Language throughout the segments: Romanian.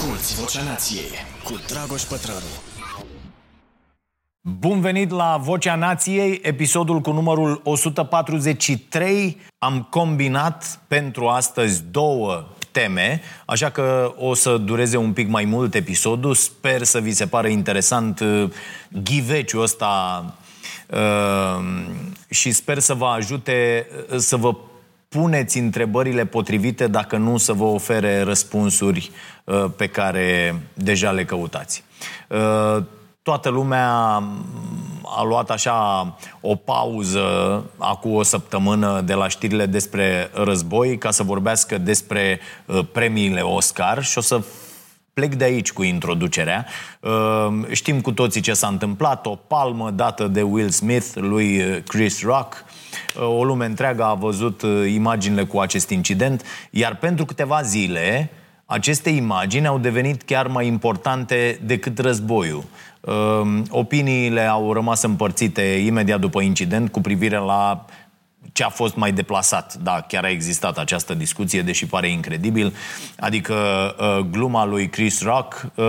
Asculți Vocea Nației cu Dragoș Pătrălu. Bun venit la Vocea Nației, episodul cu numărul 143. Am combinat pentru astăzi două teme, așa că o să dureze un pic mai mult episodul. Sper să vi se pară interesant uh, ghiveciul ăsta uh, și sper să vă ajute uh, să vă puneți întrebările potrivite dacă nu să vă ofere răspunsuri uh, pe care deja le căutați. Uh, toată lumea a luat așa o pauză acum o săptămână de la știrile despre război ca să vorbească despre uh, premiile Oscar și o să plec de aici cu introducerea. Știm cu toții ce s-a întâmplat, o palmă dată de Will Smith lui Chris Rock, Uh, o lume întreagă a văzut uh, imaginile cu acest incident, iar pentru câteva zile aceste imagini au devenit chiar mai importante decât războiul. Uh, opiniile au rămas împărțite imediat după incident cu privire la ce a fost mai deplasat. Da, chiar a existat această discuție, deși pare incredibil. Adică uh, gluma lui Chris Rock uh,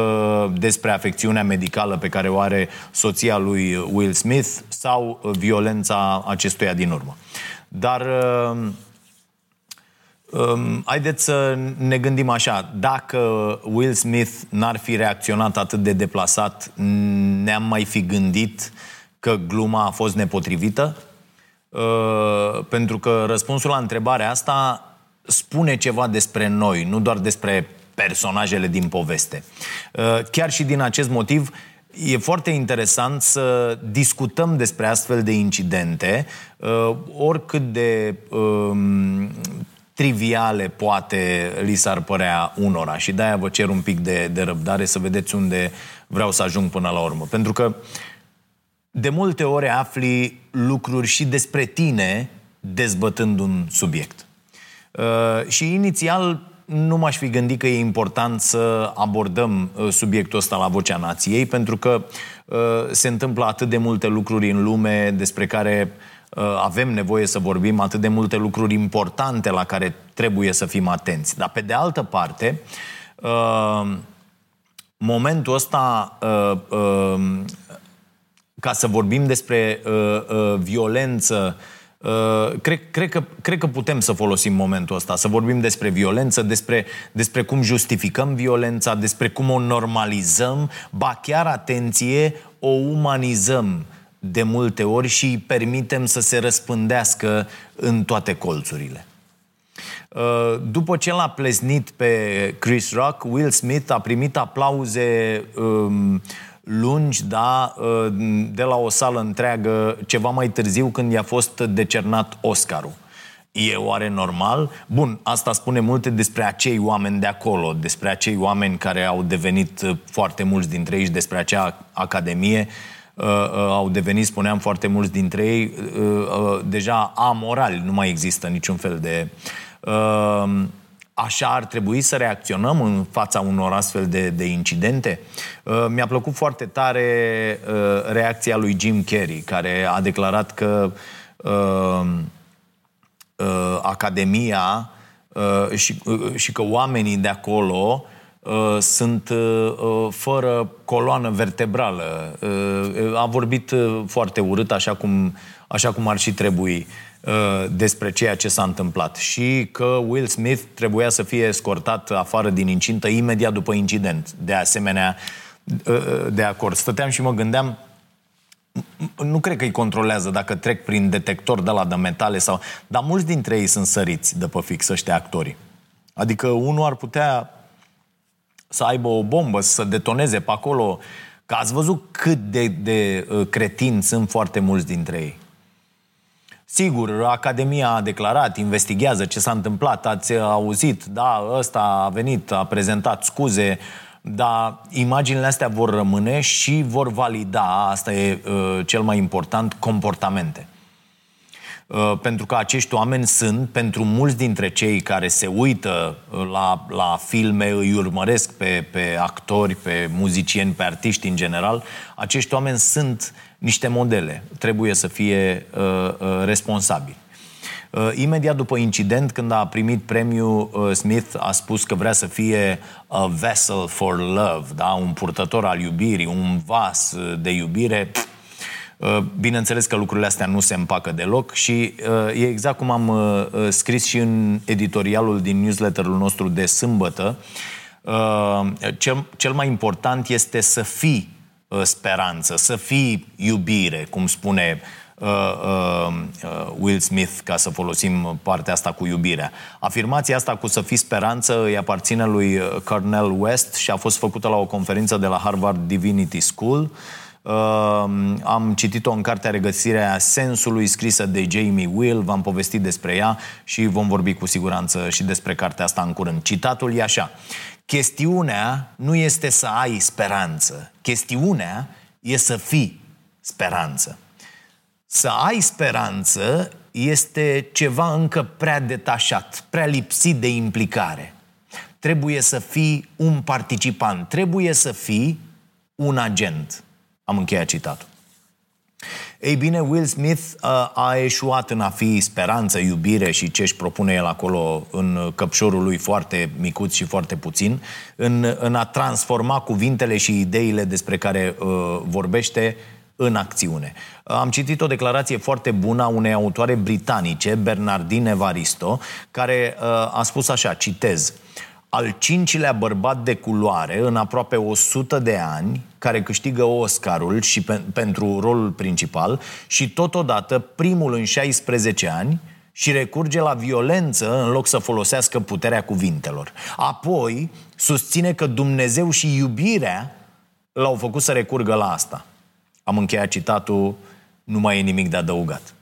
despre afecțiunea medicală pe care o are soția lui Will Smith sau uh, violența acestuia din urmă. Dar uh, um, haideți să ne gândim așa. Dacă Will Smith n-ar fi reacționat atât de deplasat, ne-am mai fi gândit că gluma a fost nepotrivită? Uh, pentru că răspunsul la întrebarea asta spune ceva despre noi, nu doar despre personajele din poveste. Uh, chiar și din acest motiv, e foarte interesant să discutăm despre astfel de incidente, uh, oricât de um, triviale poate li s-ar părea unora. Și de-aia vă cer un pic de, de răbdare să vedeți unde vreau să ajung până la urmă. Pentru că uh, de multe ori afli lucruri și despre tine dezbătând un subiect. Uh, și inițial nu m-aș fi gândit că e important să abordăm uh, subiectul ăsta la Vocea Nației, pentru că uh, se întâmplă atât de multe lucruri în lume despre care uh, avem nevoie să vorbim, atât de multe lucruri importante la care trebuie să fim atenți. Dar pe de altă parte, uh, momentul ăsta uh, uh, ca să vorbim despre uh, uh, violență, uh, cred, cred, că, cred că putem să folosim momentul ăsta, să vorbim despre violență, despre, despre cum justificăm violența, despre cum o normalizăm, ba chiar, atenție, o umanizăm de multe ori și îi permitem să se răspândească în toate colțurile. Uh, după ce l-a plesnit pe Chris Rock, Will Smith a primit aplauze um, lungi, da, ă, de la o sală întreagă, ceva mai târziu când i-a fost decernat Oscarul. E oare normal? Bun, asta spune multe despre acei oameni de acolo, despre acei oameni care au devenit ă, foarte mulți dintre ei și despre acea academie. Uh, uh, au devenit, spuneam, foarte mulți dintre ei uh, uh, deja amorali, nu mai există niciun fel de... Uh, așa ar trebui să reacționăm în fața unor astfel de, de incidente? Uh, mi-a plăcut foarte tare uh, reacția lui Jim Carrey, care a declarat că uh, Academia și, și că oamenii de acolo sunt fără coloană vertebrală. A vorbit foarte urât, așa cum, așa cum ar și trebui. Uh, despre ceea ce s-a întâmplat și că Will Smith trebuia să fie escortat afară din incintă imediat după incident. De asemenea, uh, uh, de acord. Stăteam și mă gândeam, nu cred că îi controlează dacă trec prin detector de la de metale sau... Dar mulți dintre ei sunt săriți de pe fix ăștia actorii. Adică unul ar putea să aibă o bombă, să detoneze pe acolo. Că ați văzut cât de, de cretini sunt foarte mulți dintre ei. Sigur, Academia a declarat, investigează ce s-a întâmplat, ați auzit, da, ăsta a venit, a prezentat scuze, dar imaginile astea vor rămâne și vor valida, asta e uh, cel mai important, comportamente. Uh, pentru că acești oameni sunt, pentru mulți dintre cei care se uită uh, la, la filme, îi urmăresc pe, pe actori, pe muzicieni, pe artiști în general, acești oameni sunt niște modele. Trebuie să fie uh, uh, responsabili. Uh, imediat după incident, când a primit premiul, uh, Smith a spus că vrea să fie a vessel for love, da? un purtător al iubirii, un vas de iubire. Uh, bineînțeles că lucrurile astea nu se împacă deloc și uh, e exact cum am uh, scris și în editorialul din newsletterul nostru de sâmbătă. Cel, cel mai important este să fii speranță, să fii iubire, cum spune Will Smith, ca să folosim partea asta cu iubirea. Afirmația asta cu să fii speranță îi aparține lui Cornel West și a fost făcută la o conferință de la Harvard Divinity School. Am citit-o în cartea Regăsirea Sensului, scrisă de Jamie Will, v-am povestit despre ea și vom vorbi cu siguranță și despre cartea asta în curând. Citatul e așa. Chestiunea nu este să ai speranță. Chestiunea e să fii speranță. Să ai speranță este ceva încă prea detașat, prea lipsit de implicare. Trebuie să fii un participant, trebuie să fii un agent. Am încheiat citatul. Ei bine, Will Smith uh, a eșuat în a fi speranță, iubire și ce își propune el acolo în căpșorul lui foarte micuț și foarte puțin, în, în a transforma cuvintele și ideile despre care uh, vorbește în acțiune. Am citit o declarație foarte bună a unei autoare britanice, Bernardine Evaristo, care uh, a spus așa, citez, al cincilea bărbat de culoare în aproape 100 de ani care câștigă Oscarul și pe, pentru rolul principal și totodată primul în 16 ani și recurge la violență în loc să folosească puterea cuvintelor. Apoi susține că Dumnezeu și iubirea l-au făcut să recurgă la asta. Am încheiat citatul, nu mai e nimic de adăugat.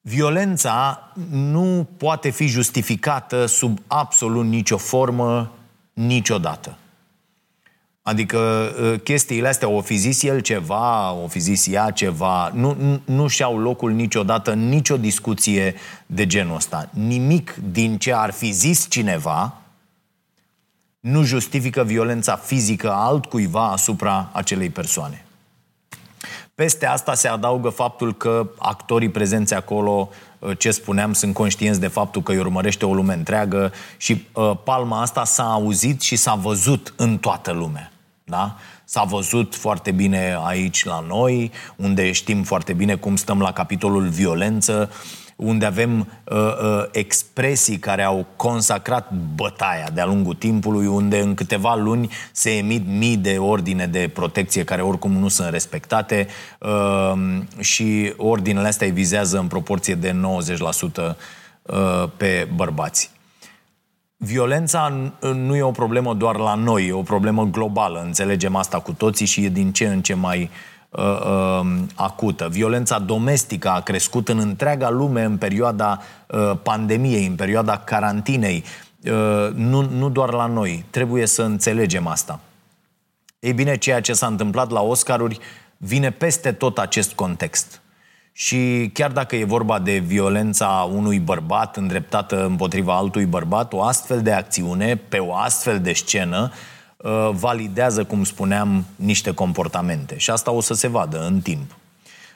Violența nu poate fi justificată sub absolut nicio formă, niciodată. Adică ă, chestiile astea, o fi zis el ceva, o fi zis ea ceva, nu, nu, nu și-au locul niciodată nicio discuție de genul ăsta. Nimic din ce ar fi zis cineva nu justifică violența fizică a altcuiva asupra acelei persoane. Peste asta se adaugă faptul că actorii prezenți acolo, uh, ce spuneam, sunt conștienți de faptul că îi urmărește o lume întreagă și uh, palma asta s-a auzit și s-a văzut în toată lumea. Da? S-a văzut foarte bine aici la noi, unde știm foarte bine cum stăm la capitolul violență, unde avem uh, uh, expresii care au consacrat bătaia de-a lungul timpului, unde în câteva luni se emit mii de ordine de protecție care oricum nu sunt respectate uh, și ordinele astea îi vizează în proporție de 90% uh, pe bărbați. Violența nu e o problemă doar la noi, e o problemă globală, înțelegem asta cu toții și e din ce în ce mai uh, uh, uh, acută. Violența domestică a crescut în întreaga lume în perioada uh, pandemiei, în perioada carantinei. Uh, nu, nu doar la noi. Trebuie să înțelegem asta. Ei bine, ceea ce s-a întâmplat la Oscaruri vine peste tot acest context. Și chiar dacă e vorba de violența unui bărbat îndreptată împotriva altui bărbat, o astfel de acțiune, pe o astfel de scenă, Uh, validează, cum spuneam, niște comportamente. Și asta o să se vadă în timp.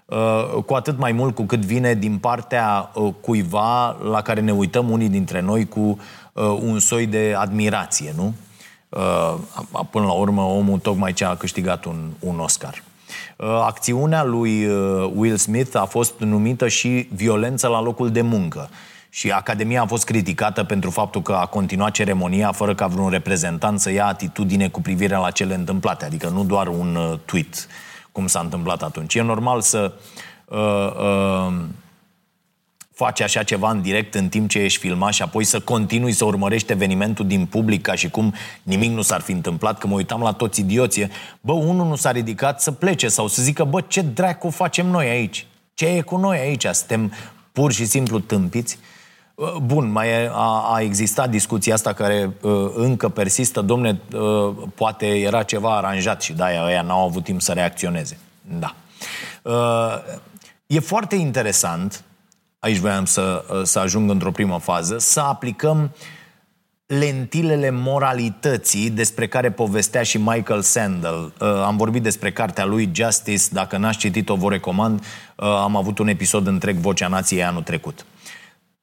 Uh, cu atât mai mult cu cât vine din partea uh, cuiva la care ne uităm unii dintre noi cu un soi de admirație, nu? Până la urmă, omul tocmai ce a câștigat un, un Oscar. Acțiunea lui Will Smith a fost numită și violență la locul de muncă. Și Academia a fost criticată pentru faptul că a continuat ceremonia fără ca vreun reprezentant să ia atitudine cu privire la cele întâmplate. Adică nu doar un uh, tweet, cum s-a întâmplat atunci. E normal să uh, uh, faci așa ceva în direct în timp ce ești filmat și apoi să continui să urmărești evenimentul din public ca și cum nimic nu s-ar fi întâmplat, că mă uitam la toți idioții. Bă, unul nu s-a ridicat să plece sau să zică, bă, ce dracu facem noi aici? Ce e cu noi aici? Suntem pur și simplu tâmpiți? Uh, Uh, bun, mai a, a existat discuția asta care uh, încă persistă. Domne, uh, poate era ceva aranjat și de-aia ăia n-au avut timp să reacționeze. Da. Uh, e foarte interesant, aici voiam să, uh, să ajung într-o primă fază, să aplicăm lentilele moralității despre care povestea și Michael Sandel. Uh, am vorbit despre cartea lui Justice, dacă n-ați citit-o, vă recomand. Uh, am avut un episod întreg Vocea Nației anul trecut.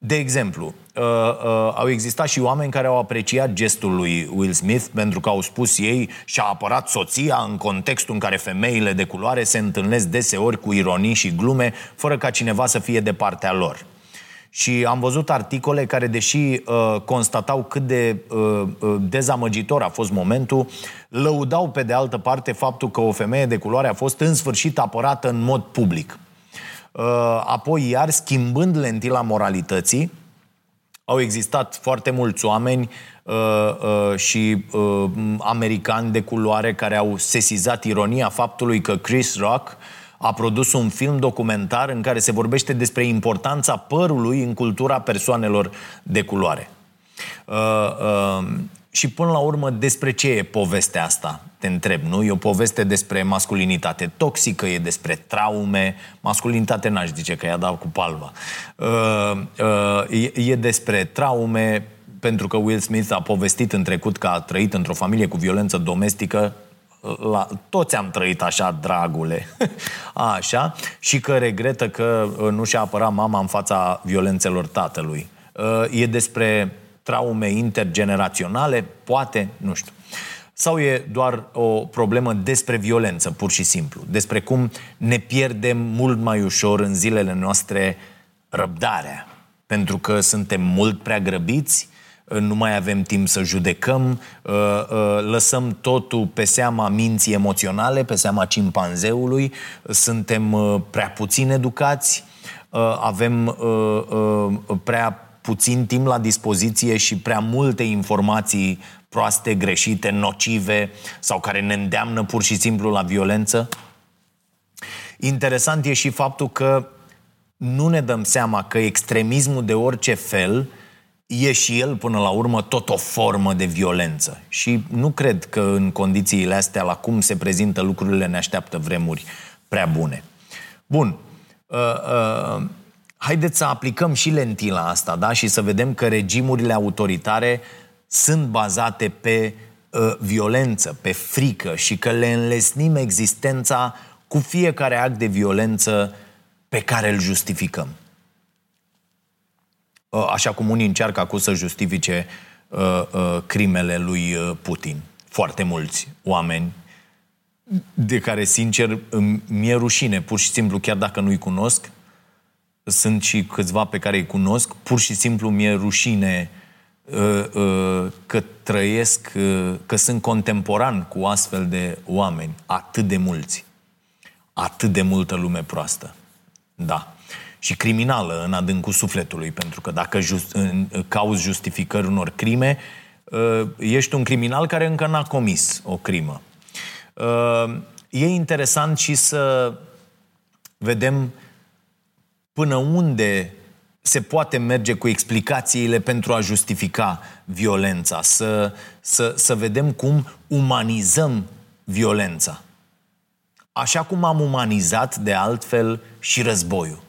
De exemplu, uh, uh, au existat și oameni care au apreciat gestul lui Will Smith pentru că au spus ei și-a apărat soția în contextul în care femeile de culoare se întâlnesc deseori cu ironii și glume, fără ca cineva să fie de partea lor. Și am văzut articole care, deși uh, constatau cât de uh, uh, dezamăgitor a fost momentul, lăudau pe de altă parte faptul că o femeie de culoare a fost în sfârșit apărată în mod public. Uh, apoi, iar, schimbând lentila moralității, au existat foarte mulți oameni uh, uh, și uh, americani de culoare care au sesizat ironia faptului că Chris Rock a produs un film documentar în care se vorbește despre importanța părului în cultura persoanelor de culoare. Uh, uh, și până la urmă, despre ce e povestea asta? Te întreb, nu? E o poveste despre masculinitate toxică, e despre traume. Masculinitate n-aș zice că i-a dat cu palma. Uh, uh, e, e despre traume, pentru că Will Smith a povestit în trecut că a trăit într-o familie cu violență domestică la, toți am trăit așa, dragule, așa, și că regretă că uh, nu și-a apărat mama în fața violențelor tatălui. Uh, e despre traume intergeneraționale? Poate, nu știu. Sau e doar o problemă despre violență, pur și simplu, despre cum ne pierdem mult mai ușor în zilele noastre răbdarea, pentru că suntem mult prea grăbiți, nu mai avem timp să judecăm, uh, uh, lăsăm totul pe seama minții emoționale, pe seama cimpanzeului, suntem uh, prea puțin educați, avem prea puțin timp la dispoziție și prea multe informații proaste, greșite, nocive sau care ne îndeamnă pur și simplu la violență. Interesant e și faptul că nu ne dăm seama că extremismul de orice fel e și el, până la urmă, tot o formă de violență. Și nu cred că în condițiile astea, la cum se prezintă lucrurile, ne așteaptă vremuri prea bune. Bun. Uh, uh, haideți să aplicăm și lentila asta, da? Și să vedem că regimurile autoritare sunt bazate pe uh, violență, pe frică și că le înlesnim existența cu fiecare act de violență pe care îl justificăm. Uh, așa cum unii încearcă acum să justifice uh, uh, crimele lui uh, Putin. Foarte mulți oameni de care, sincer, mi-e rușine, pur și simplu, chiar dacă nu-i cunosc, sunt și câțiva pe care îi cunosc, pur și simplu mi-e rușine uh, uh, că trăiesc, uh, că sunt contemporan cu astfel de oameni, atât de mulți, atât de multă lume proastă. Da și criminală în adâncul sufletului, pentru că dacă just, în, cauzi justificări unor crime, uh, ești un criminal care încă n-a comis o crimă. Uh, e interesant și să vedem până unde se poate merge cu explicațiile pentru a justifica violența, să, să, să vedem cum umanizăm violența. Așa cum am umanizat de altfel și războiul.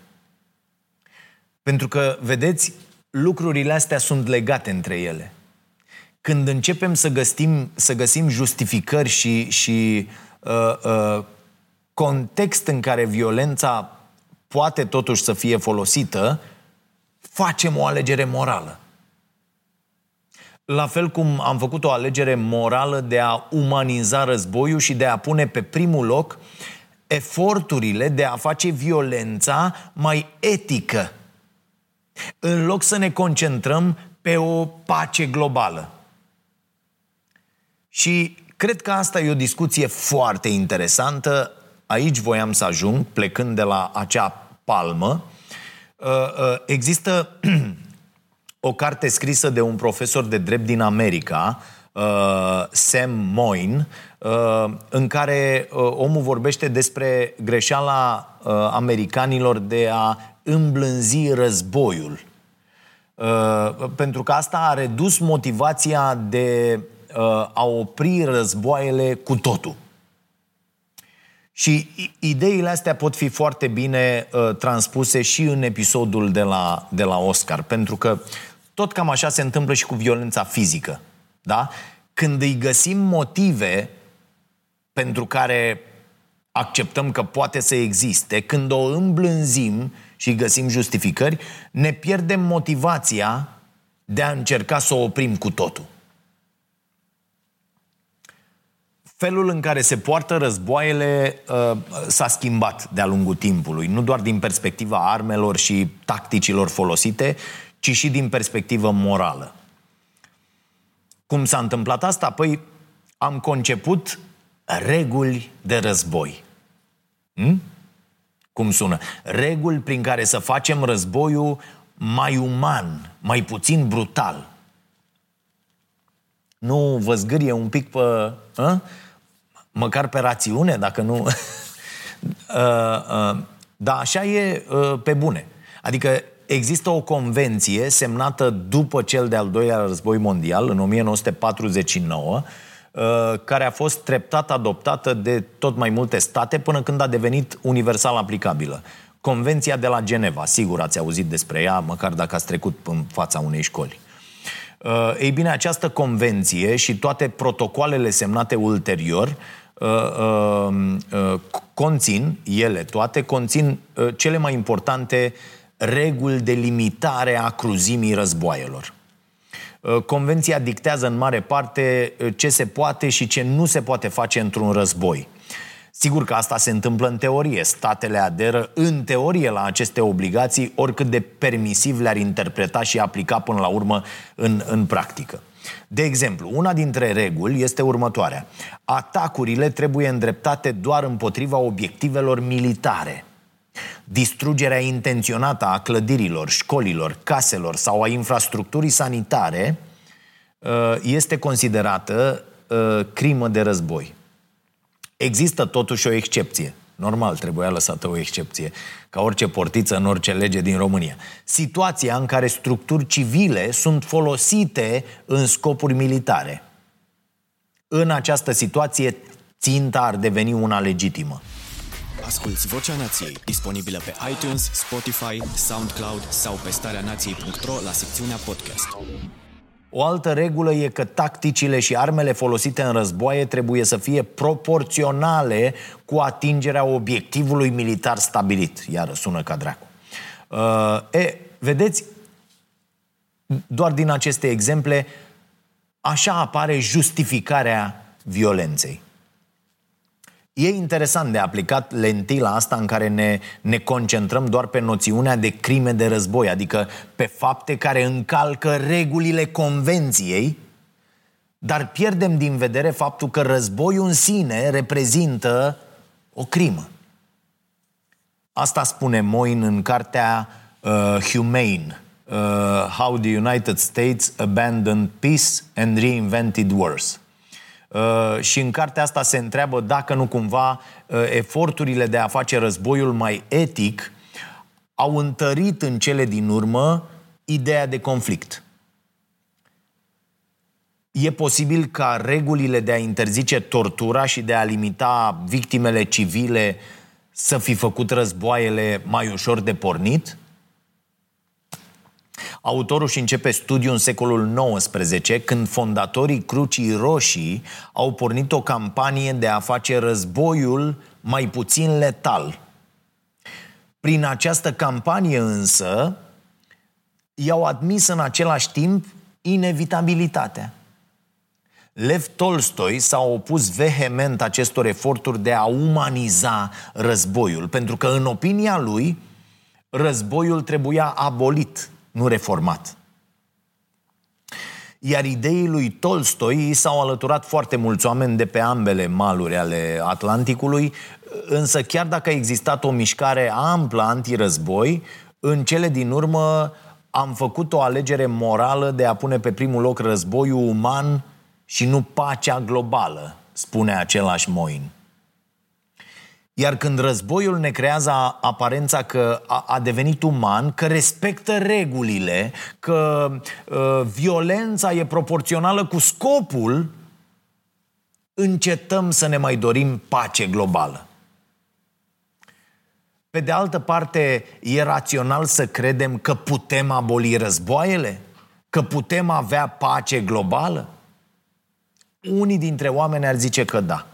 Pentru că, vedeți, lucrurile astea sunt legate între ele. Când începem să găsim, să găsim justificări și, și uh, uh, context în care violența poate totuși să fie folosită, facem o alegere morală. La fel cum am făcut o alegere morală de a umaniza războiul și de a pune pe primul loc eforturile de a face violența mai etică în loc să ne concentrăm pe o pace globală. Și cred că asta e o discuție foarte interesantă. Aici voiam să ajung, plecând de la acea palmă. Uh, uh, există o carte scrisă de un profesor de drept din America, uh, Sam Moyne, în care omul vorbește despre greșeala americanilor de a îmblânzi războiul. Uh, pentru că asta a redus motivația de uh, a opri războaiele cu totul. Și ideile astea pot fi foarte bine uh, transpuse și în episodul de la, de la Oscar, pentru că tot cam așa se întâmplă și cu violența fizică. Da? Când îi găsim motive pentru care acceptăm că poate să existe, când o îmblânzim și găsim justificări, ne pierdem motivația de a încerca să o oprim cu totul. Felul în care se poartă războaiele uh, s-a schimbat de-a lungul timpului, nu doar din perspectiva armelor și tacticilor folosite, ci și din perspectivă morală. Cum s-a întâmplat asta? Păi am conceput reguli de război. Hm? Cum sună? Reguli prin care să facem războiul mai uman, mai puțin brutal. Nu vă zgârie un pic pe... A? Măcar pe rațiune, dacă nu... Uh, uh, dar așa e uh, pe bune. Adică există o convenție semnată după cel de-al doilea război mondial, în 1949, care a fost treptat adoptată de tot mai multe state până când a devenit universal aplicabilă. Convenția de la Geneva, sigur ați auzit despre ea, măcar dacă ați trecut în fața unei școli. Ei bine, această convenție și toate protocoalele semnate ulterior Uh, uh, uh, conțin, ele toate, conțin cele mai importante reguli de limitare a cruzimii războaielor. Convenția dictează în mare parte ce se poate și ce nu se poate face într-un război. Sigur că asta se întâmplă în teorie. Statele aderă în teorie la aceste obligații, oricât de permisiv le-ar interpreta și aplica până la urmă în, în practică. De exemplu, una dintre reguli este următoarea. Atacurile trebuie îndreptate doar împotriva obiectivelor militare. Distrugerea intenționată a clădirilor, școlilor, caselor sau a infrastructurii sanitare uh, este considerată uh, crimă de război. Există totuși o excepție. Normal, trebuia lăsată o excepție, ca orice portiță în orice lege din România. Situația în care structuri civile sunt folosite în scopuri militare. În această situație, ținta ar deveni una legitimă. Asculți Vocea Nației, disponibilă pe iTunes, Spotify, SoundCloud sau pe starea nației.ro la secțiunea podcast. O altă regulă e că tacticile și armele folosite în războaie trebuie să fie proporționale cu atingerea obiectivului militar stabilit. Iar sună ca dracu. Uh, e, vedeți, doar din aceste exemple, așa apare justificarea violenței. E interesant de aplicat lentila asta în care ne, ne concentrăm doar pe noțiunea de crime de război, adică pe fapte care încalcă regulile convenției, dar pierdem din vedere faptul că războiul în sine reprezintă o crimă. Asta spune Moin în cartea uh, Humane, uh, How the United States Abandoned Peace and Reinvented Wars. Uh, și în cartea asta se întreabă dacă nu cumva uh, eforturile de a face războiul mai etic au întărit în cele din urmă ideea de conflict. E posibil ca regulile de a interzice tortura și de a limita victimele civile să fi făcut războaiele mai ușor de pornit? Autorul și începe studiul în secolul XIX, când fondatorii Crucii Roșii au pornit o campanie de a face războiul mai puțin letal. Prin această campanie însă, i-au admis în același timp inevitabilitatea. Lev Tolstoi s-a opus vehement acestor eforturi de a umaniza războiul, pentru că, în opinia lui, războiul trebuia abolit nu reformat. Iar ideii lui Tolstoi i s-au alăturat foarte mulți oameni de pe ambele maluri ale Atlanticului, însă chiar dacă a existat o mișcare amplă antirăzboi, în cele din urmă am făcut o alegere morală de a pune pe primul loc războiul uman și nu pacea globală, spune același Moin. Iar când războiul ne creează aparența că a, a devenit uman, că respectă regulile, că uh, violența e proporțională cu scopul, încetăm să ne mai dorim pace globală. Pe de altă parte, e rațional să credem că putem aboli războaiele? Că putem avea pace globală? Unii dintre oameni ar zice că da.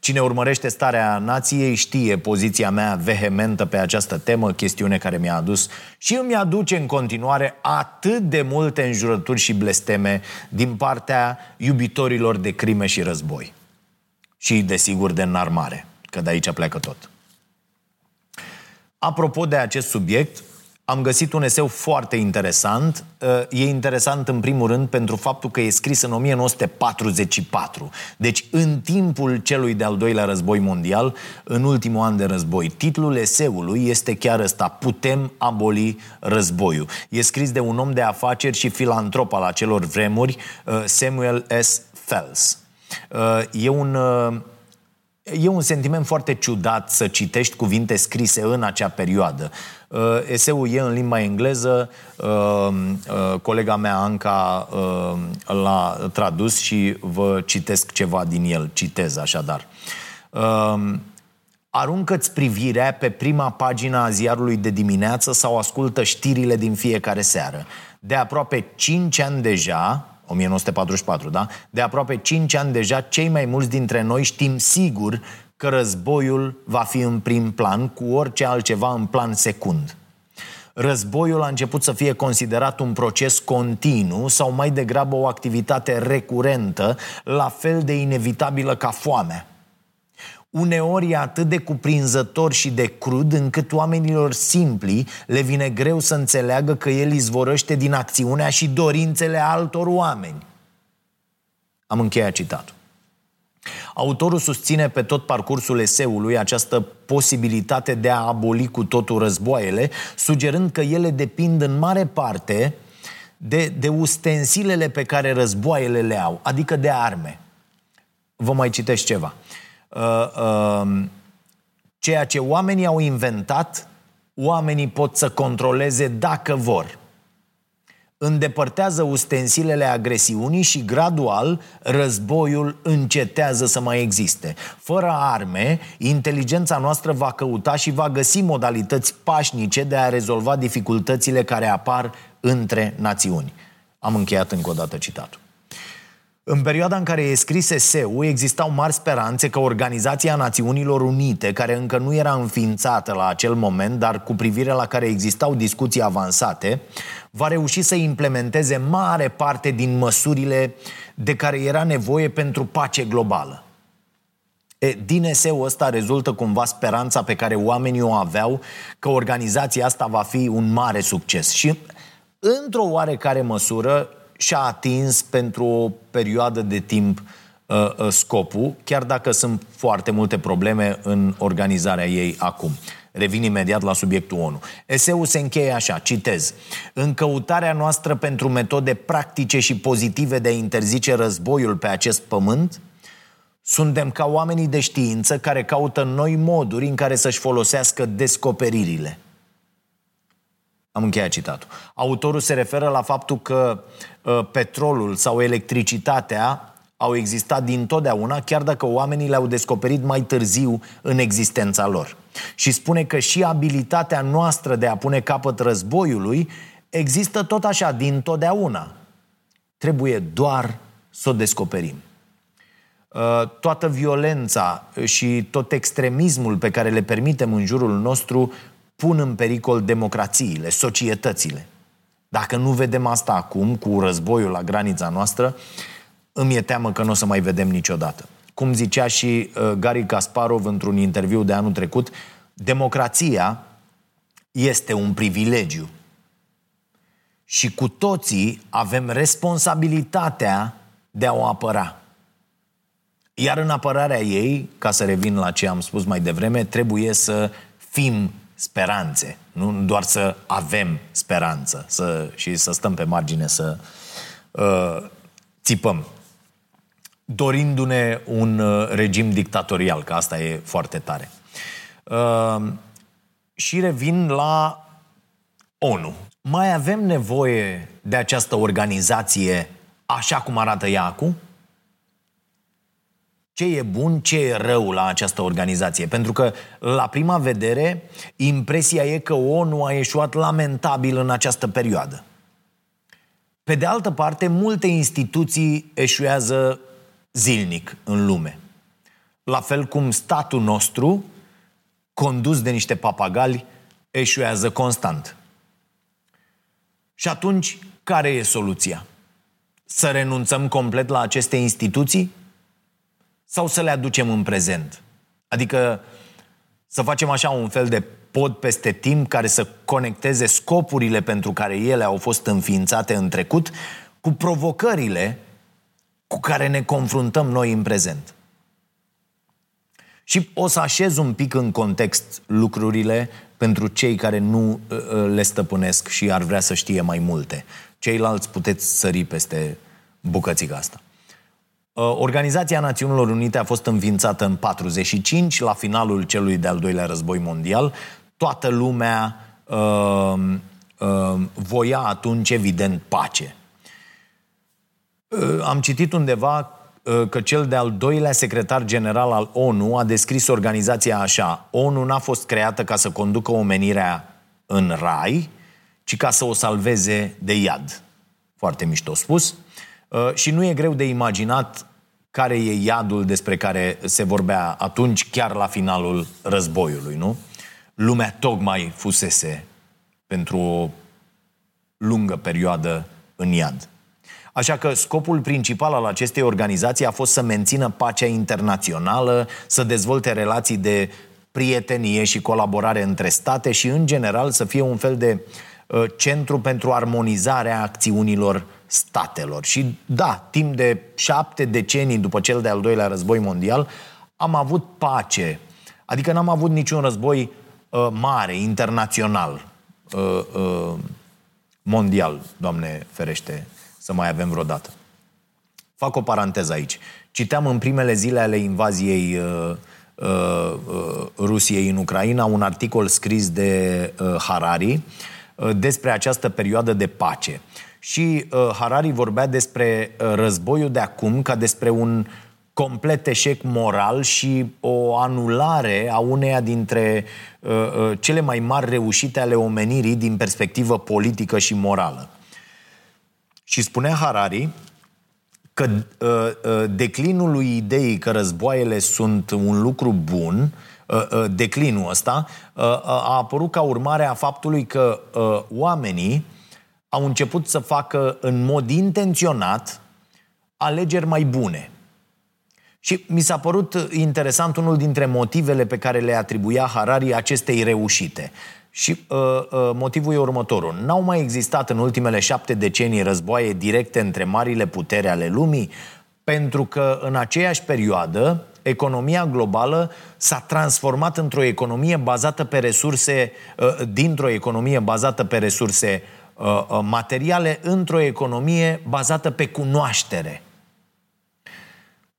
Ci Cine urmărește starea nației știe poziția mea vehementă pe această temă, chestiune care mi-a adus și îmi aduce în continuare atât de multe înjurături și blesteme din partea iubitorilor de crime și război. Și, desigur, de înarmare, că de aici pleacă tot. Apropo de acest subiect, am găsit un eseu foarte interesant. Uh, e interesant în primul rând pentru faptul că e scris în 1944. Deci în timpul celui de-al doilea război mondial, în ultimul an de război. Titlul eseului este chiar ăsta, Putem aboli războiul. E scris de un om de afaceri și filantrop al acelor vremuri, uh, Samuel S. Fells. Uh, e un E un sentiment foarte ciudat să citești cuvinte scrise în acea perioadă. Uh, eseul e în limba engleză, uh, uh, colega mea Anca l-a tradus și vă citesc ceva din el, citez așadar. Aruncă-ți privirea pe prima pagina a ziarului de dimineață sau ascultă știrile din fiecare seară. De aproape 5 ani deja, 1944, da? De aproape 5 ani deja, cei mai mulți dintre noi știm sigur că războiul va fi în prim plan, cu orice altceva în plan secund. Războiul a început să fie considerat un proces continuu sau mai degrabă o activitate recurentă, la fel de inevitabilă ca foamea. Uneori e atât de cuprinzător și de crud încât oamenilor simpli le vine greu să înțeleagă că el izvorăște din acțiunea și dorințele altor oameni. Am încheiat citatul. Autorul susține pe tot parcursul eseului această posibilitate de a aboli cu totul războaiele, sugerând că ele depind în mare parte de, de ustensilele pe care războaiele le au, adică de arme. Vă mai citesc ceva. Uh, uh, ceea ce oamenii au inventat, oamenii pot să controleze dacă vor. Îndepărtează ustensilele agresiunii și gradual războiul încetează să mai existe. Fără arme, inteligența noastră va căuta și va găsi modalități pașnice de a rezolva dificultățile care apar între națiuni. Am încheiat încă o dată citatul. În perioada în care e scris eseul, existau mari speranțe că Organizația Națiunilor Unite, care încă nu era înființată la acel moment, dar cu privire la care existau discuții avansate, va reuși să implementeze mare parte din măsurile de care era nevoie pentru pace globală. E, din eseul ăsta rezultă cumva speranța pe care oamenii o aveau că organizația asta va fi un mare succes. Și, într-o oarecare măsură, și-a atins pentru o perioadă de timp uh, uh, scopul, chiar dacă sunt foarte multe probleme în organizarea ei acum. Revin imediat la subiectul ONU. Eseul se încheie așa, citez. În căutarea noastră pentru metode practice și pozitive de a interzice războiul pe acest pământ, suntem ca oamenii de știință care caută noi moduri în care să-și folosească descoperirile – am încheiat citatul. Autorul se referă la faptul că uh, petrolul sau electricitatea au existat dintotdeauna, chiar dacă oamenii le-au descoperit mai târziu în existența lor. Și spune că și abilitatea noastră de a pune capăt războiului există tot așa, dintotdeauna. Trebuie doar să o descoperim. Uh, toată violența și tot extremismul pe care le permitem în jurul nostru pun în pericol democrațiile, societățile. Dacă nu vedem asta acum, cu războiul la granița noastră, îmi e teamă că nu o să mai vedem niciodată. Cum zicea și uh, Gary Kasparov într-un interviu de anul trecut, democrația este un privilegiu. Și cu toții avem responsabilitatea de a o apăra. Iar în apărarea ei, ca să revin la ce am spus mai devreme, trebuie să fim speranțe, nu doar să avem speranță să, și să stăm pe margine să uh, țipăm, dorindu-ne un uh, regim dictatorial, că asta e foarte tare. Uh, și revin la ONU. Mai avem nevoie de această organizație așa cum arată ea acum? Ce e bun, ce e rău la această organizație. Pentru că, la prima vedere, impresia e că ONU a ieșuat lamentabil în această perioadă. Pe de altă parte, multe instituții eșuează zilnic în lume. la fel cum statul nostru, condus de niște papagali, eșuează constant. Și atunci, care e soluția? Să renunțăm complet la aceste instituții? Sau să le aducem în prezent? Adică să facem așa un fel de pod peste timp care să conecteze scopurile pentru care ele au fost înființate în trecut cu provocările cu care ne confruntăm noi în prezent. Și o să așez un pic în context lucrurile pentru cei care nu uh, uh, le stăpânesc și ar vrea să știe mai multe. Ceilalți puteți sări peste bucățica asta. Uh, Organizația Națiunilor Unite a fost înființată în 45, la finalul celui de-al doilea război mondial. Toată lumea uh, uh, voia atunci, evident, pace. Uh, am citit undeva uh, că cel de-al doilea secretar general al ONU a descris organizația așa. ONU n-a fost creată ca să conducă omenirea în rai, ci ca să o salveze de iad. Foarte mișto spus. Uh, și nu e greu de imaginat care e iadul despre care se vorbea atunci, chiar la finalul războiului, nu? Lumea tocmai fusese pentru o lungă perioadă în iad. Așa că scopul principal al acestei organizații a fost să mențină pacea internațională, să dezvolte relații de prietenie și colaborare între state și, în general, să fie un fel de uh, centru pentru armonizarea acțiunilor statelor. Și da, timp de șapte decenii după cel de-al doilea război mondial, am avut pace. Adică n-am avut niciun război uh, mare, internațional, uh, uh, mondial, Doamne ferește, să mai avem vreodată. Fac o paranteză aici. Citeam în primele zile ale invaziei uh, uh, uh, Rusiei în Ucraina un articol scris de uh, Harari uh, despre această perioadă de pace. Și uh, Harari vorbea despre uh, războiul de acum ca despre un complet eșec moral și o anulare a uneia dintre uh, uh, cele mai mari reușite ale omenirii din perspectivă politică și morală. Și spunea Harari că uh, uh, declinul lui ideii că războaiele sunt un lucru bun, uh, uh, declinul ăsta, uh, uh, a apărut ca urmare a faptului că uh, oamenii au început să facă în mod intenționat alegeri mai bune. Și mi s-a părut interesant unul dintre motivele pe care le atribuia Harari acestei reușite. Și uh, uh, motivul e următorul. N-au mai existat în ultimele șapte decenii războaie directe între marile putere ale lumii, pentru că în aceeași perioadă economia globală s-a transformat într-o economie bazată pe resurse, uh, dintr-o economie bazată pe resurse uh, uh, materiale, într-o economie bazată pe cunoaștere.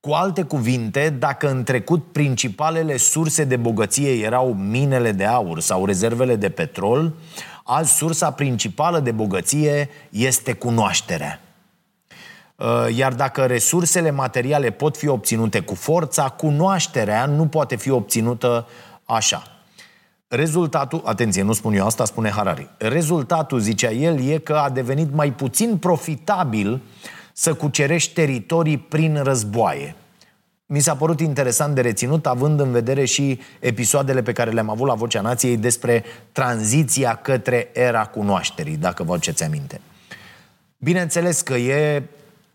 Cu alte cuvinte, dacă în trecut principalele surse de bogăție erau minele de aur sau rezervele de petrol, azi sursa principală de bogăție este cunoașterea. Uh, iar dacă resursele materiale pot fi obținute cu forța, cunoașterea nu poate fi obținută așa. Rezultatul, atenție, nu spun eu asta, spune Harari. Rezultatul, zicea el, e că a devenit mai puțin profitabil uh, să cucerești teritorii prin războaie. Mi s-a părut interesant de reținut, având în vedere și episoadele pe care le-am avut la Vocea Nației despre tranziția către era cunoașterii, dacă vă aduceți aminte. Bineînțeles că e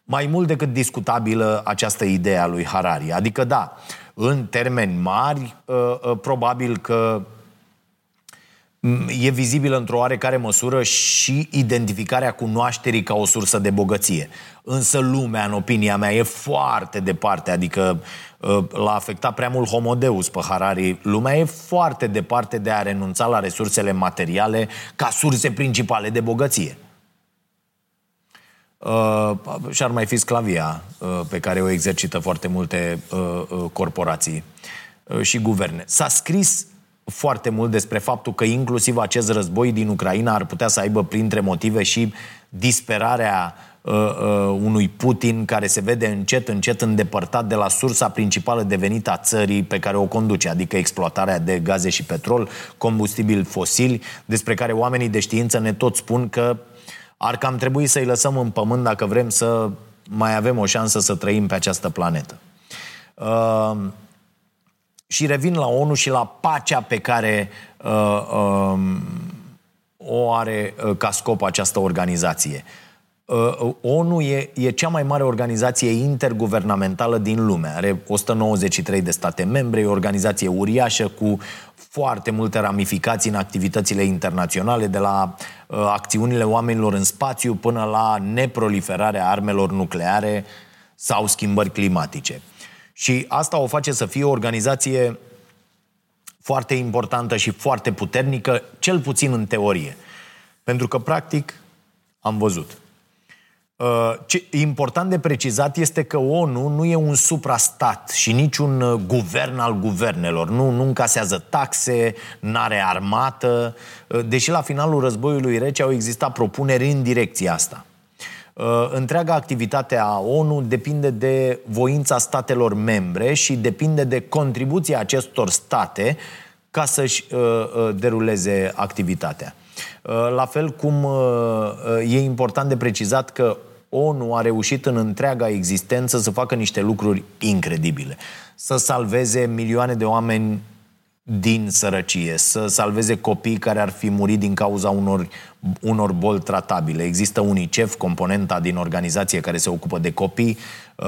mai mult decât discutabilă această idee a lui Harari. Adică, da, în termeni mari, ă, ă, probabil că e vizibilă într-o oarecare măsură și identificarea cunoașterii ca o sursă de bogăție. Însă lumea, în opinia mea, e foarte departe, adică ă, l-a afectat prea mult homodeus pe Harari. Lumea e foarte departe de a renunța la resursele materiale ca surse principale de bogăție. Uh, și-ar mai fi sclavia uh, pe care o exercită foarte multe uh, uh, corporații uh, și guverne. S-a scris foarte mult despre faptul că inclusiv acest război din Ucraina ar putea să aibă printre motive și disperarea uh, uh, unui Putin care se vede încet, încet îndepărtat de la sursa principală de venit a țării pe care o conduce, adică exploatarea de gaze și petrol, combustibili fosili, despre care oamenii de știință ne tot spun că ar cam trebui să-i lăsăm în pământ dacă vrem să mai avem o șansă să trăim pe această planetă. Uh, și revin la ONU și la pacea pe care uh, uh, o are uh, ca scop această organizație. Uh, ONU e, e cea mai mare organizație interguvernamentală din lume. Are 193 de state membre, e o organizație uriașă cu foarte multe ramificații în activitățile internaționale, de la uh, acțiunile oamenilor în spațiu până la neproliferarea armelor nucleare sau schimbări climatice. Și asta o face să fie o organizație foarte importantă și foarte puternică, cel puțin în teorie. Pentru că, practic, am văzut. Uh, ce important de precizat este că ONU nu e un suprastat și niciun uh, guvern al guvernelor. Nu, nu încasează taxe, nu are armată, uh, deși la finalul războiului rece au existat propuneri în direcția asta. Întreaga activitate a ONU depinde de voința statelor membre și depinde de contribuția acestor state ca să-și deruleze activitatea. La fel cum e important de precizat că ONU a reușit în întreaga existență să facă niște lucruri incredibile. Să salveze milioane de oameni din sărăcie, să salveze copii care ar fi murit din cauza unor, unor boli tratabile. Există UNICEF, componenta din organizație care se ocupă de copii uh,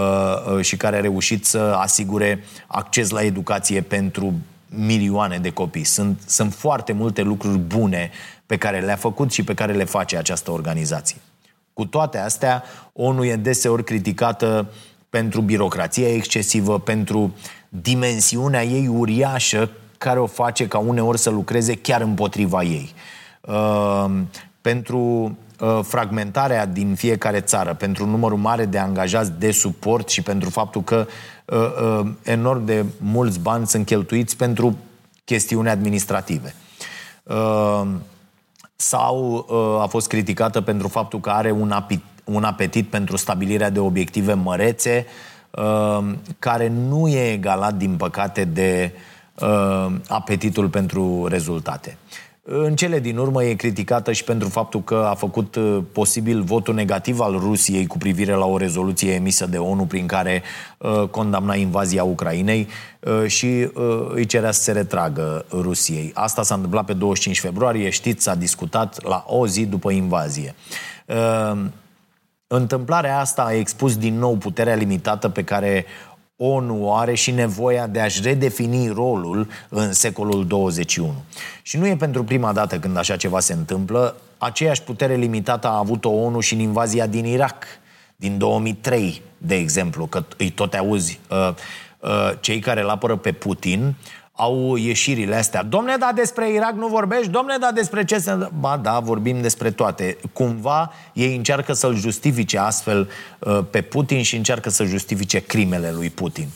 uh, și care a reușit să asigure acces la educație pentru milioane de copii. Sunt, sunt foarte multe lucruri bune pe care le-a făcut și pe care le face această organizație. Cu toate astea, ONU e deseori criticată pentru birocrația excesivă, pentru dimensiunea ei uriașă care o face ca uneori să lucreze chiar împotriva ei. Uh, pentru uh, fragmentarea din fiecare țară, pentru numărul mare de angajați de suport și pentru faptul că uh, uh, enorm de mulți bani sunt cheltuiți pentru chestiuni administrative. Uh, sau uh, a fost criticată pentru faptul că are un, apit, un apetit pentru stabilirea de obiective mărețe, uh, care nu e egalat, din păcate, de uh, apetitul pentru rezultate. În cele din urmă e criticată și pentru faptul că a făcut uh, posibil votul negativ al Rusiei cu privire la o rezoluție emisă de ONU prin care uh, condamna invazia Ucrainei uh, și uh, îi cerea să se retragă Rusiei. Asta s-a întâmplat pe 25 februarie, știți, s-a discutat la o zi după invazie. Uh, Întâmplarea asta a expus din nou puterea limitată pe care ONU are și nevoia de a-și redefini rolul în secolul 21. Și nu e pentru prima dată când așa ceva se întâmplă. Aceeași putere limitată a avut-o ONU și în invazia din Irak, din 2003, de exemplu, că îi tot auzi uh, uh, cei care îl apără pe Putin, au ieșirile astea. Domne, da despre Irak nu vorbești? Domne, da despre ce se... Ba da, vorbim despre toate. Cumva ei încearcă să-l justifice astfel uh, pe Putin și încearcă să justifice crimele lui Putin.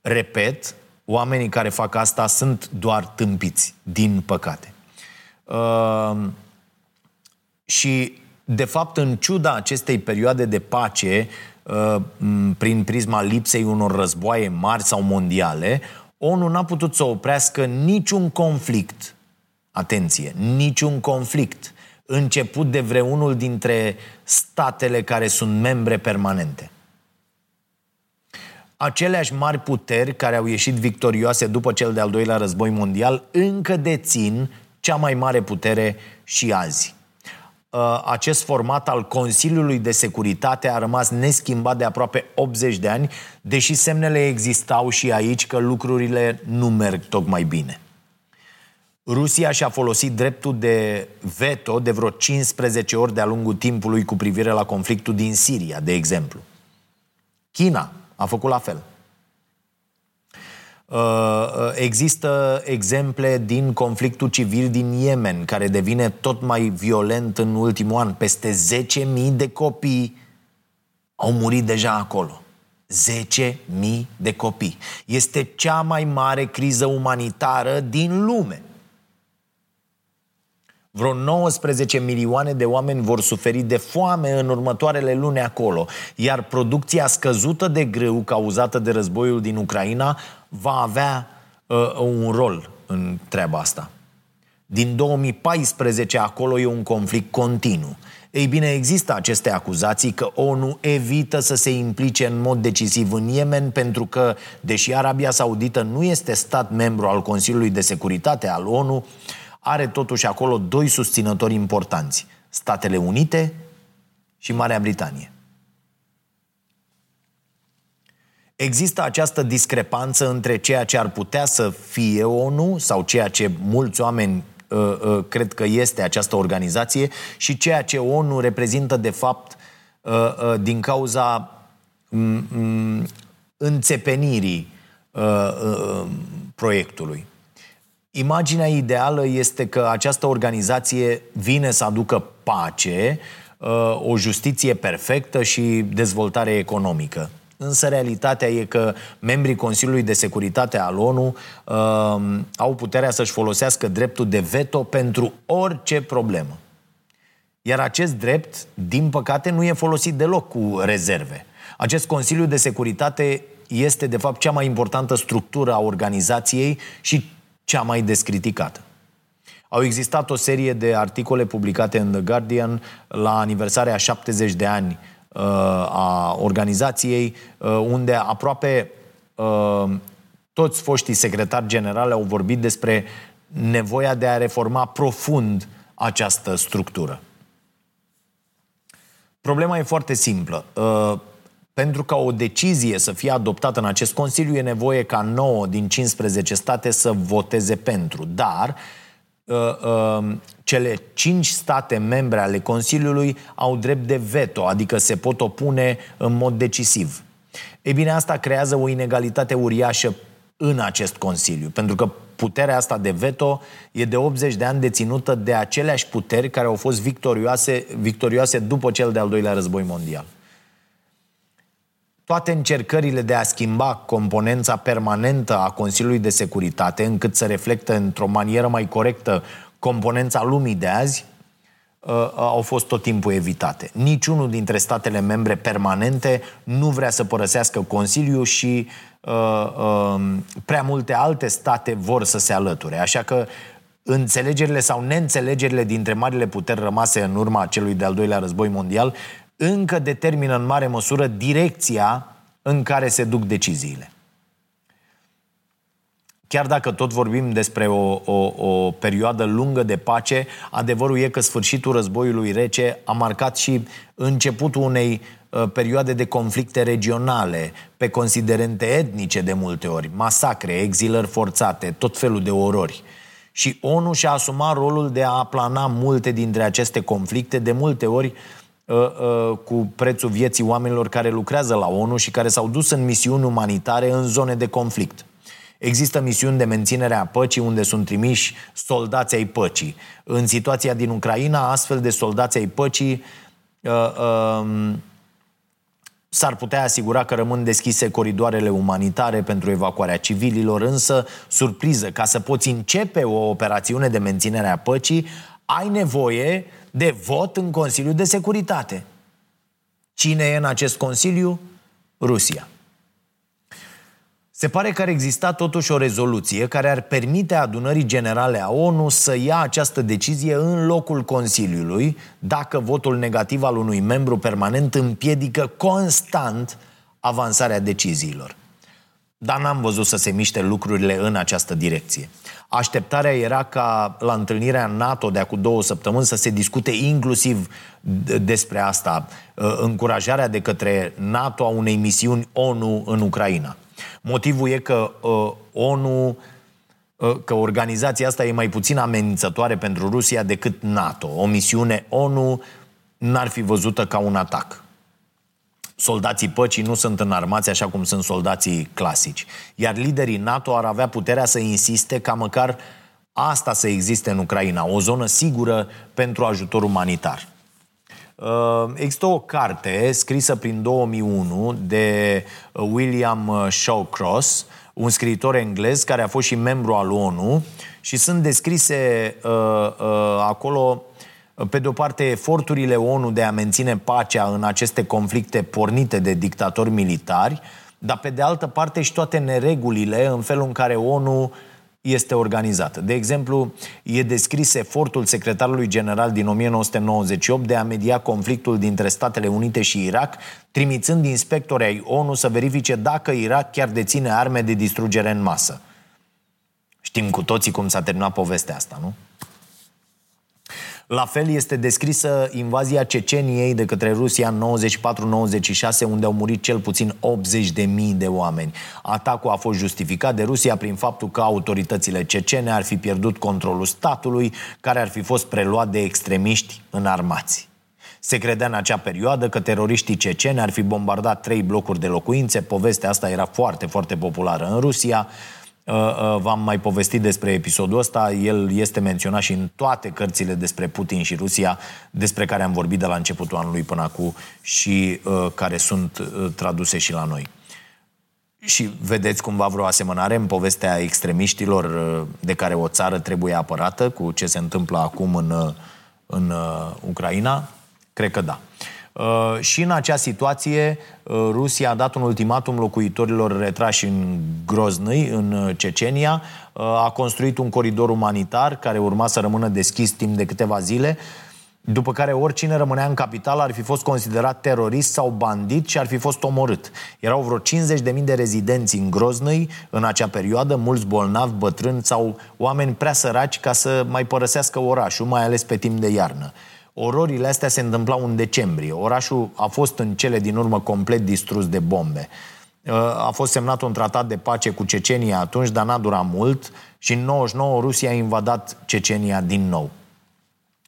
Repet, oamenii care fac asta sunt doar tâmpiți, din păcate. Uh, și, de fapt, în ciuda acestei perioade de pace, uh, prin prisma lipsei unor războaie mari sau mondiale, ONU n-a putut să oprească niciun conflict. Atenție, niciun conflict început de vreunul dintre statele care sunt membre permanente. Aceleași mari puteri care au ieșit victorioase după cel de-al doilea război mondial încă dețin cea mai mare putere și azi. Uh, acest format al Consiliului de Securitate a rămas neschimbat de aproape 80 de ani, deși semnele existau și aici că lucrurile nu merg tocmai bine. Rusia și-a folosit dreptul de veto de vreo 15 ori de-a lungul timpului cu privire la conflictul din Siria, de exemplu. China a făcut la fel. Uh, uh, există exemple din conflictul civil din Yemen, care devine tot mai violent în ultimul an. Peste 10.000 de copii au murit deja acolo. 10.000 de copii. Este cea mai mare criză umanitară din lume. Vreo 19 milioane de oameni vor suferi de foame în următoarele luni acolo, iar producția scăzută de grâu cauzată de războiul din Ucraina va avea uh, un rol în treaba asta. Din 2014 acolo e un conflict continuu. Ei bine, există aceste acuzații că ONU evită să se implice în mod decisiv în Yemen pentru că, deși Arabia Saudită nu este stat membru al Consiliului de Securitate al ONU, are totuși acolo doi susținători importanți, Statele Unite și Marea Britanie. Există această discrepanță între ceea ce ar putea să fie ONU sau ceea ce mulți oameni uh, uh, cred că este această organizație și ceea ce ONU reprezintă de fapt uh, uh, din cauza um, um, înțepenirii uh, uh, proiectului. Imaginea ideală este că această organizație vine să aducă pace, uh, o justiție perfectă și dezvoltare economică. Însă realitatea e că membrii Consiliului de Securitate al ONU uh, au puterea să-și folosească dreptul de veto pentru orice problemă. Iar acest drept, din păcate, nu e folosit deloc cu rezerve. Acest Consiliu de Securitate este, de fapt, cea mai importantă structură a organizației și cea mai descriticată. Au existat o serie de articole publicate în The Guardian la aniversarea 70 de ani Uh, a organizației, uh, unde aproape uh, toți foștii secretari generale au vorbit despre nevoia de a reforma profund această structură. Problema e foarte simplă. Pentru ca o decizie să fie adoptată în acest Consiliu, e nevoie ca 9 din 15 state să voteze pentru. Dar Uh, uh, cele cinci state membre ale Consiliului au drept de veto, adică se pot opune în mod decisiv. Ei bine, asta creează o inegalitate uriașă în acest Consiliu, pentru că puterea asta de veto e de 80 de ani deținută de aceleași puteri care au fost victorioase, victorioase după cel de-al doilea război mondial toate încercările de a schimba componența permanentă a Consiliului de Securitate, încât să reflectă într-o manieră mai corectă componența lumii de azi, uh, uh, au fost tot timpul evitate. Niciunul dintre statele membre permanente nu vrea să părăsească Consiliul și uh, uh, prea multe alte state vor să se alăture. Așa că înțelegerile sau neînțelegerile dintre marile puteri rămase în urma celui de-al doilea război mondial încă determină în mare măsură direcția în care se duc deciziile. Chiar dacă tot vorbim despre o, o, o perioadă lungă de pace, adevărul e că sfârșitul războiului rece a marcat și începutul unei uh, perioade de conflicte regionale, pe considerente etnice de multe ori, masacre, exilări forțate, tot felul de orori. Și ONU și-a asumat rolul de a aplana multe dintre aceste conflicte, de multe ori Uh, uh, cu prețul vieții oamenilor care lucrează la ONU și care s-au dus în misiuni umanitare în zone de conflict. Există misiuni de menținere a păcii unde sunt trimiși soldați ai păcii. În situația din Ucraina, astfel de soldați ai păcii uh, uh, s-ar putea asigura că rămân deschise coridoarele umanitare pentru evacuarea civililor, însă, surpriză, ca să poți începe o operațiune de menținere a păcii, ai nevoie de vot în Consiliul de Securitate. Cine e în acest Consiliu? Rusia. Se pare că ar exista totuși o rezoluție care ar permite adunării generale a ONU să ia această decizie în locul Consiliului dacă votul negativ al unui membru permanent împiedică constant avansarea deciziilor. Dar n-am văzut să se miște lucrurile în această direcție. Așteptarea era ca la întâlnirea NATO de acum două săptămâni să se discute inclusiv despre asta, uh, încurajarea de către NATO a unei misiuni ONU în Ucraina. Motivul e că uh, ONU uh, că organizația asta e mai puțin amenințătoare pentru Rusia decât NATO. O misiune ONU n-ar fi văzută ca un atac soldații păcii nu sunt înarmați așa cum sunt soldații clasici. Iar liderii NATO ar avea puterea să insiste ca măcar asta să existe în Ucraina, o zonă sigură pentru ajutor umanitar. Uh, există o carte scrisă prin 2001 de uh, William uh, Shawcross, un scriitor englez care a fost și membru al ONU și sunt descrise uh, uh, acolo pe de o parte, eforturile ONU de a menține pacea în aceste conflicte pornite de dictatori militari, dar pe de altă parte și toate neregulile în felul în care ONU este organizată. De exemplu, e descris efortul secretarului general din 1998 de a media conflictul dintre Statele Unite și Irak, trimițând inspectori ai ONU să verifice dacă Irak chiar deține arme de distrugere în masă. Știm cu toții cum s-a terminat povestea asta, nu? La fel este descrisă invazia Ceceniei de către Rusia în 94-96, unde au murit cel puțin 80.000 de oameni. Atacul a fost justificat de Rusia prin faptul că autoritățile cecene ar fi pierdut controlul statului, care ar fi fost preluat de extremiști înarmați. Se credea în acea perioadă că teroriștii ceceni ar fi bombardat trei blocuri de locuințe. Povestea asta era foarte, foarte populară în Rusia. Uh, uh, v-am mai povestit despre episodul ăsta, el este menționat și în toate cărțile despre Putin și Rusia, despre care am vorbit de la începutul anului până acum și uh, care sunt uh, traduse și la noi. Și vedeți cumva vreo asemănare în povestea extremiștilor uh, de care o țară trebuie apărată cu ce se întâmplă acum în, uh, în uh, Ucraina? Cred că da. Uh, Uh, și în acea situație, uh, Rusia a dat un ultimatum locuitorilor retrași în Groznăi, în uh, Cecenia, a construit un coridor umanitar care urma să rămână deschis timp de câteva zile, după care oricine rămânea în capital ar fi fost considerat terorist sau bandit și ar fi fost omorât. Erau vreo 50.000 de rezidenți în Groznăi în acea perioadă, mulți bolnavi, bătrâni sau oameni prea săraci ca să mai părăsească orașul, mai ales pe timp de iarnă. Ororile astea se întâmplau în decembrie. Orașul a fost în cele din urmă complet distrus de bombe. Uh, a fost semnat un tratat de pace cu Cecenia atunci, dar n-a durat mult și în 99 Rusia a invadat Cecenia din nou.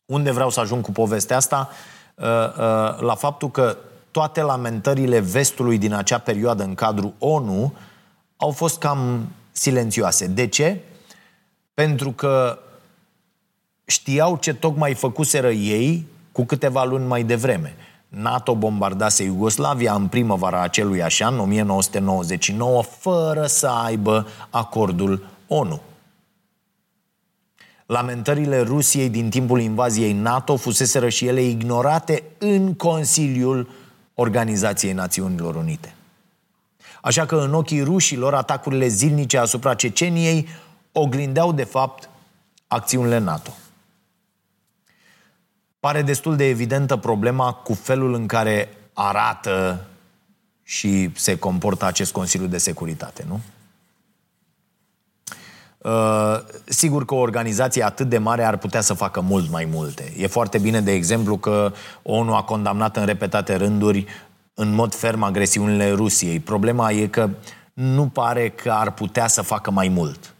Unde vreau să ajung cu povestea asta? Uh, uh, la faptul că toate lamentările vestului din acea perioadă în cadrul ONU au fost cam silențioase. De ce? Pentru că știau ce tocmai făcuseră ei cu câteva luni mai devreme. NATO bombardase Iugoslavia în primăvara acelui așa, în 1999, fără să aibă acordul ONU. Lamentările Rusiei din timpul invaziei NATO fuseseră și ele ignorate în Consiliul Organizației Națiunilor Unite. Așa că în ochii rușilor, atacurile zilnice asupra Ceceniei oglindeau de fapt acțiunile NATO. Pare destul de evidentă problema cu felul în care arată și se comportă acest Consiliu de Securitate, nu? Uh, sigur că o organizație atât de mare ar putea să facă mult mai multe. E foarte bine, de exemplu, că ONU a condamnat în repetate rânduri în mod ferm agresiunile Rusiei. Problema e că nu pare că ar putea să facă mai mult.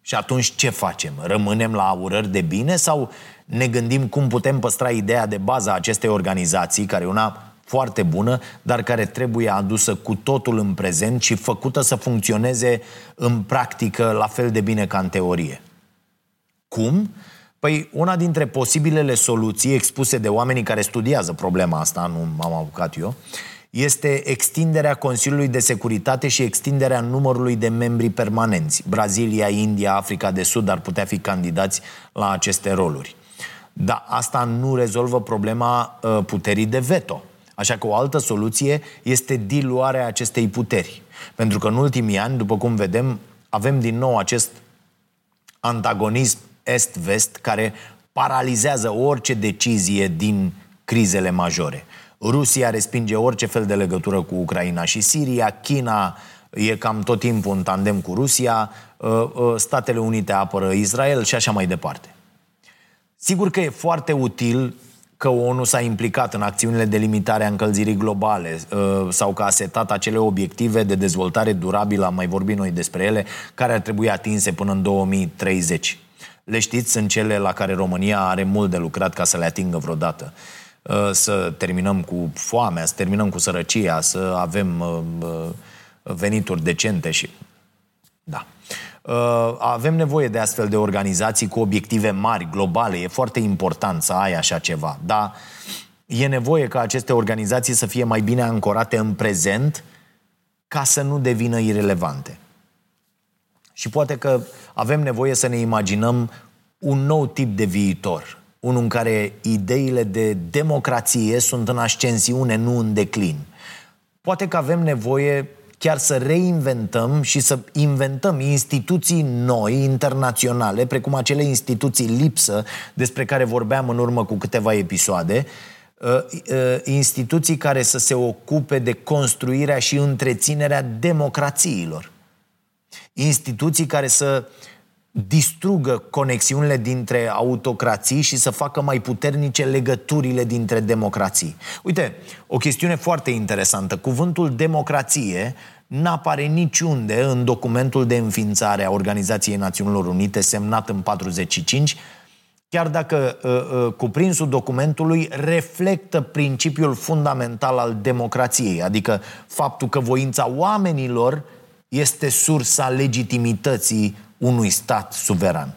Și atunci ce facem? Rămânem la urări de bine sau ne gândim cum putem păstra ideea de bază a acestei organizații, care e una foarte bună, dar care trebuie adusă cu totul în prezent și făcută să funcționeze în practică la fel de bine ca în teorie. Cum? Păi una dintre posibilele soluții expuse de oamenii care studiază problema asta, nu m-am apucat eu, este extinderea Consiliului de Securitate și extinderea numărului de membri permanenți. Brazilia, India, Africa de Sud ar putea fi candidați la aceste roluri. Dar asta nu rezolvă problema uh, puterii de veto. Așa că o altă soluție este diluarea acestei puteri. Pentru că în ultimii ani, după cum vedem, avem din nou acest antagonism est-vest care paralizează orice decizie din crizele majore. Rusia respinge orice fel de legătură cu Ucraina și Siria, China e cam tot timpul în tandem cu Rusia, uh, uh, Statele Unite apără Israel și așa mai departe. Sigur că e foarte util că ONU s-a implicat în acțiunile de limitare a încălzirii globale uh, sau că a setat acele obiective de dezvoltare durabilă, am mai vorbit noi despre ele, care ar trebui atinse până în 2030. Le știți, sunt cele la care România are mult de lucrat ca să le atingă vreodată. Uh, să terminăm cu foamea, să terminăm cu sărăcia, să avem uh, venituri decente și... Da. Uh, avem nevoie de astfel de organizații cu obiective mari, globale. E foarte important să ai așa ceva. Dar e nevoie ca aceste organizații să fie mai bine ancorate în prezent ca să nu devină irelevante. Și poate că avem nevoie să ne imaginăm un nou tip de viitor. Unul în care ideile de democrație sunt în ascensiune, nu în declin. Poate că avem nevoie chiar să reinventăm și să inventăm instituții noi, internaționale, precum acele instituții lipsă despre care vorbeam în urmă cu câteva episoade, uh, uh, instituții care să se ocupe de construirea și întreținerea democrațiilor. Instituții care să distrugă conexiunile dintre autocrații și să facă mai puternice legăturile dintre democrații. Uite, o chestiune foarte interesantă. Cuvântul democrație n-apare niciunde în documentul de înființare a Organizației Națiunilor Unite semnat în 45, chiar dacă uh, uh, cuprinsul documentului reflectă principiul fundamental al democrației, adică faptul că voința oamenilor este sursa legitimității unui stat suveran.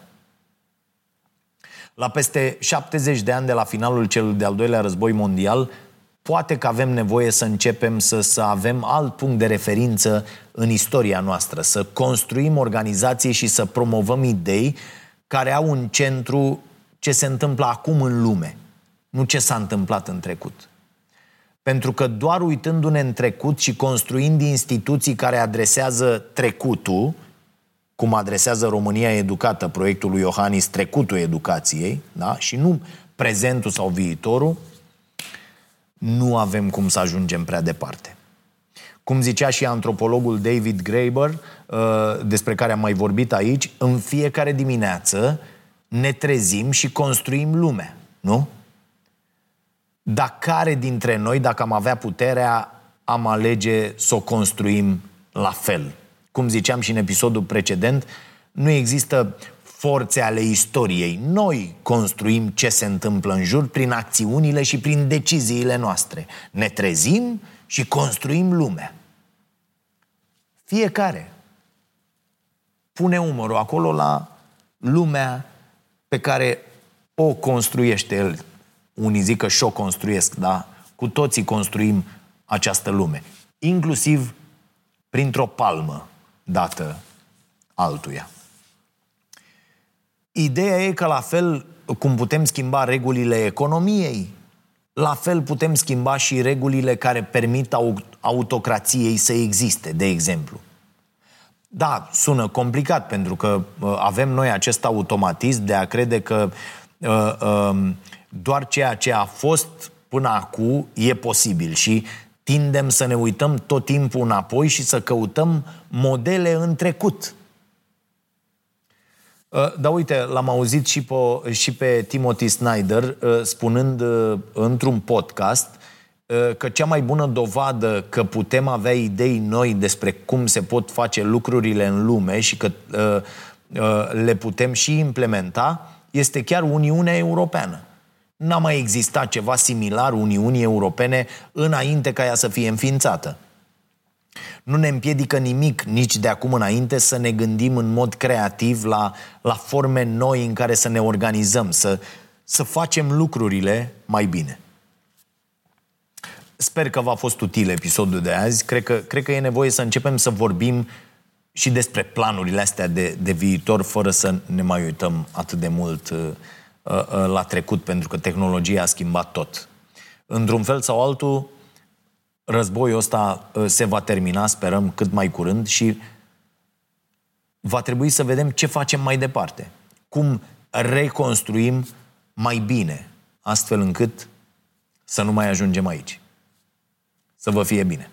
La peste 70 de ani de la finalul celui de-al doilea război mondial, poate că avem nevoie să începem să, să avem alt punct de referință în istoria noastră, să construim organizații și să promovăm idei care au un centru ce se întâmplă acum în lume, nu ce s-a întâmplat în trecut. Pentru că doar uitându-ne în trecut și construind instituții care adresează trecutul, cum adresează România Educată proiectul lui Iohannis trecutul educației, da? și nu prezentul sau viitorul, nu avem cum să ajungem prea departe. Cum zicea și antropologul David Graeber, uh, despre care am mai vorbit aici, în fiecare dimineață ne trezim și construim lumea, nu? Dar care dintre noi, dacă am avea puterea, am alege să o construim la fel? Cum ziceam și în episodul precedent, nu există forțe ale istoriei. Noi construim ce se întâmplă în jur prin acțiunile și prin deciziile noastre. Ne trezim și construim lumea. Fiecare pune umărul acolo la lumea pe care o construiește el. Unii zic că și-o construiesc, dar cu toții construim această lume. Inclusiv printr-o palmă dată altuia. Ideea e că la fel cum putem schimba regulile economiei, la fel putem schimba și regulile care permit autocrației să existe, de exemplu. Da, sună complicat pentru că uh, avem noi acest automatism de a crede că uh, uh, doar ceea ce a fost până acum e posibil și tindem să ne uităm tot timpul înapoi și să căutăm modele în trecut. Uh, dar uite, l-am auzit și pe, și pe Timothy Snyder uh, spunând uh, într-un podcast că cea mai bună dovadă că putem avea idei noi despre cum se pot face lucrurile în lume și că le putem și implementa este chiar Uniunea Europeană. N-a mai existat ceva similar Uniunii Europene înainte ca ea să fie înființată. Nu ne împiedică nimic nici de acum înainte să ne gândim în mod creativ la, la forme noi în care să ne organizăm, să, să facem lucrurile mai bine. Sper că v-a fost util episodul de azi. Cred că, cred că e nevoie să începem să vorbim și despre planurile astea de, de viitor, fără să ne mai uităm atât de mult uh, uh, uh la trecut, pentru că tehnologia a schimbat tot. Într-un fel sau altul, războiul ăsta ă, se va termina, sperăm, cât mai curând și va trebui să vedem ce facem mai departe. Cum reconstruim mai bine, astfel încât să nu mai ajungem aici. Să vă fie bine!